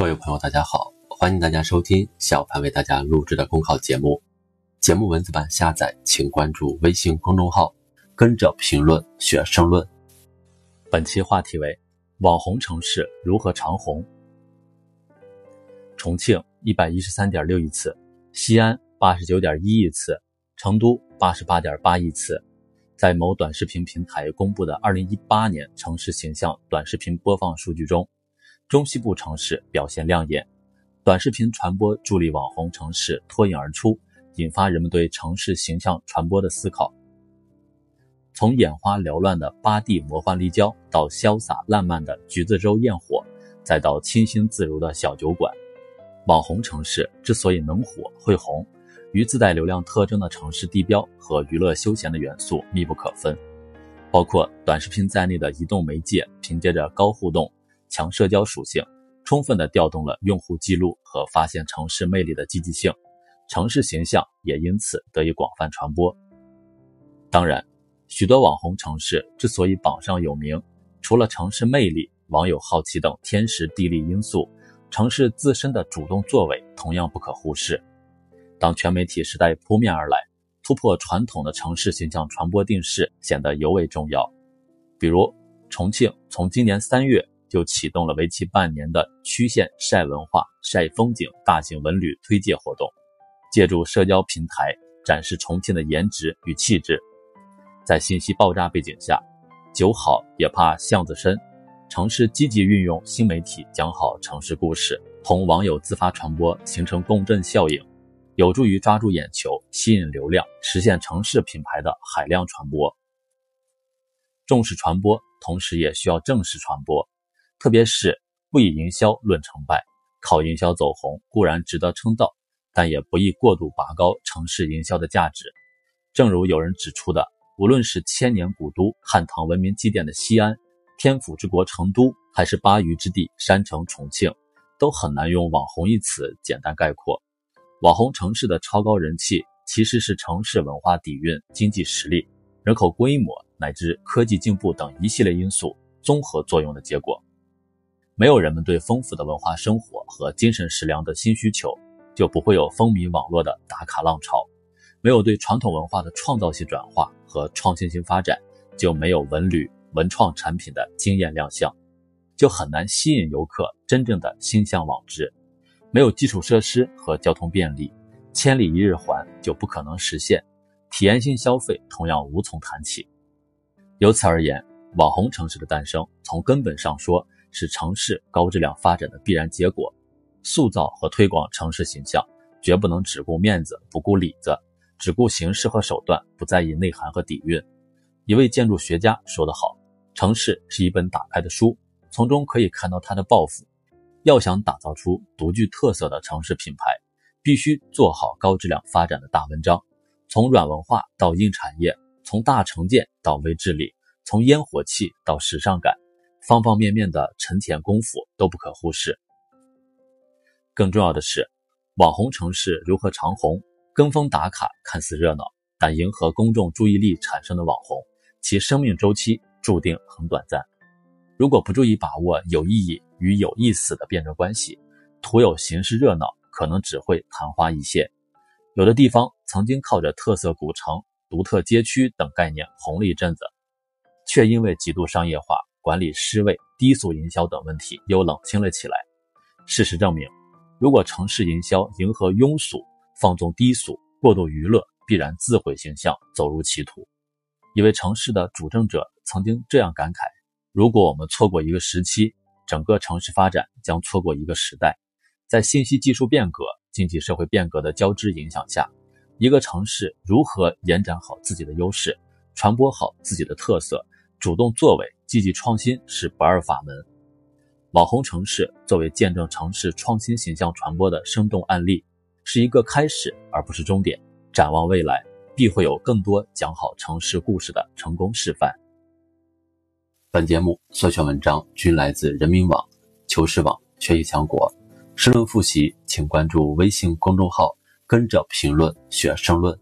各位朋友，大家好，欢迎大家收听小潘为大家录制的公考节目。节目文字版下载，请关注微信公众号，跟着评论学申论。本期话题为：网红城市如何长红？重庆一百一十三点六亿次，西安八十九点一亿次，成都八十八点八亿次。在某短视频平台公布的二零一八年城市形象短视频播放数据中。中西部城市表现亮眼，短视频传播助力网红城市脱颖而出，引发人们对城市形象传播的思考。从眼花缭乱的八地魔幻立交，到潇洒烂漫的橘子洲焰火，再到清新自如的小酒馆，网红城市之所以能火会红，与自带流量特征的城市地标和娱乐休闲的元素密不可分。包括短视频在内的移动媒介，凭借着高互动。强社交属性，充分的调动了用户记录和发现城市魅力的积极性，城市形象也因此得以广泛传播。当然，许多网红城市之所以榜上有名，除了城市魅力、网友好奇等天时地利因素，城市自身的主动作为同样不可忽视。当全媒体时代扑面而来，突破传统的城市形象传播定势显得尤为重要。比如，重庆从今年三月。就启动了为期半年的区县晒文化、晒风景大型文旅推介活动，借助社交平台展示重庆的颜值与气质。在信息爆炸背景下，酒好也怕巷子深，城市积极运用新媒体讲好城市故事，同网友自发传播，形成共振效应，有助于抓住眼球、吸引流量，实现城市品牌的海量传播。重视传播，同时也需要正式传播。特别是不以营销论成败，靠营销走红固然值得称道，但也不宜过度拔高城市营销的价值。正如有人指出的，无论是千年古都、汉唐文明积淀的西安，天府之国成都，还是巴渝之地山城重庆，都很难用“网红”一词简单概括。网红城市的超高人气，其实是城市文化底蕴、经济实力、人口规模乃至科技进步等一系列因素综合作用的结果。没有人们对丰富的文化生活和精神食粮的新需求，就不会有风靡网络的打卡浪潮；没有对传统文化的创造性转化和创新性发展，就没有文旅文创产品的惊艳亮相，就很难吸引游客真正的心向往之。没有基础设施和交通便利，千里一日环就不可能实现，体验性消费同样无从谈起。由此而言，网红城市的诞生，从根本上说，是城市高质量发展的必然结果。塑造和推广城市形象，绝不能只顾面子不顾里子，只顾形式和手段，不在意内涵和底蕴。一位建筑学家说得好：“城市是一本打开的书，从中可以看到它的抱负。要想打造出独具特色的城市品牌，必须做好高质量发展的大文章。从软文化到硬产业，从大城建到微治理，从烟火气到时尚感。”方方面面的沉淀功夫都不可忽视。更重要的是，网红城市如何长红？跟风打卡看似热闹，但迎合公众注意力产生的网红，其生命周期注定很短暂。如果不注意把握有意义与有意思的辩证关系，徒有形式热闹，可能只会昙花一现。有的地方曾经靠着特色古城、独特街区等概念红了一阵子，却因为极度商业化。管理失位、低俗营销等问题又冷清了起来。事实证明，如果城市营销迎合庸俗、放纵低俗、过度娱乐，必然自毁形象，走入歧途。一位城市的主政者曾经这样感慨：“如果我们错过一个时期，整个城市发展将错过一个时代。”在信息技术变革、经济社会变革的交织影响下，一个城市如何延展好自己的优势，传播好自己的特色？主动作为、积极创新是不二法门。网红城市作为见证城市创新形象传播的生动案例，是一个开始，而不是终点。展望未来，必会有更多讲好城市故事的成功示范。本节目所选文章均来自人民网、求是网、学习强国。申论复习，请关注微信公众号，跟着评论学申论。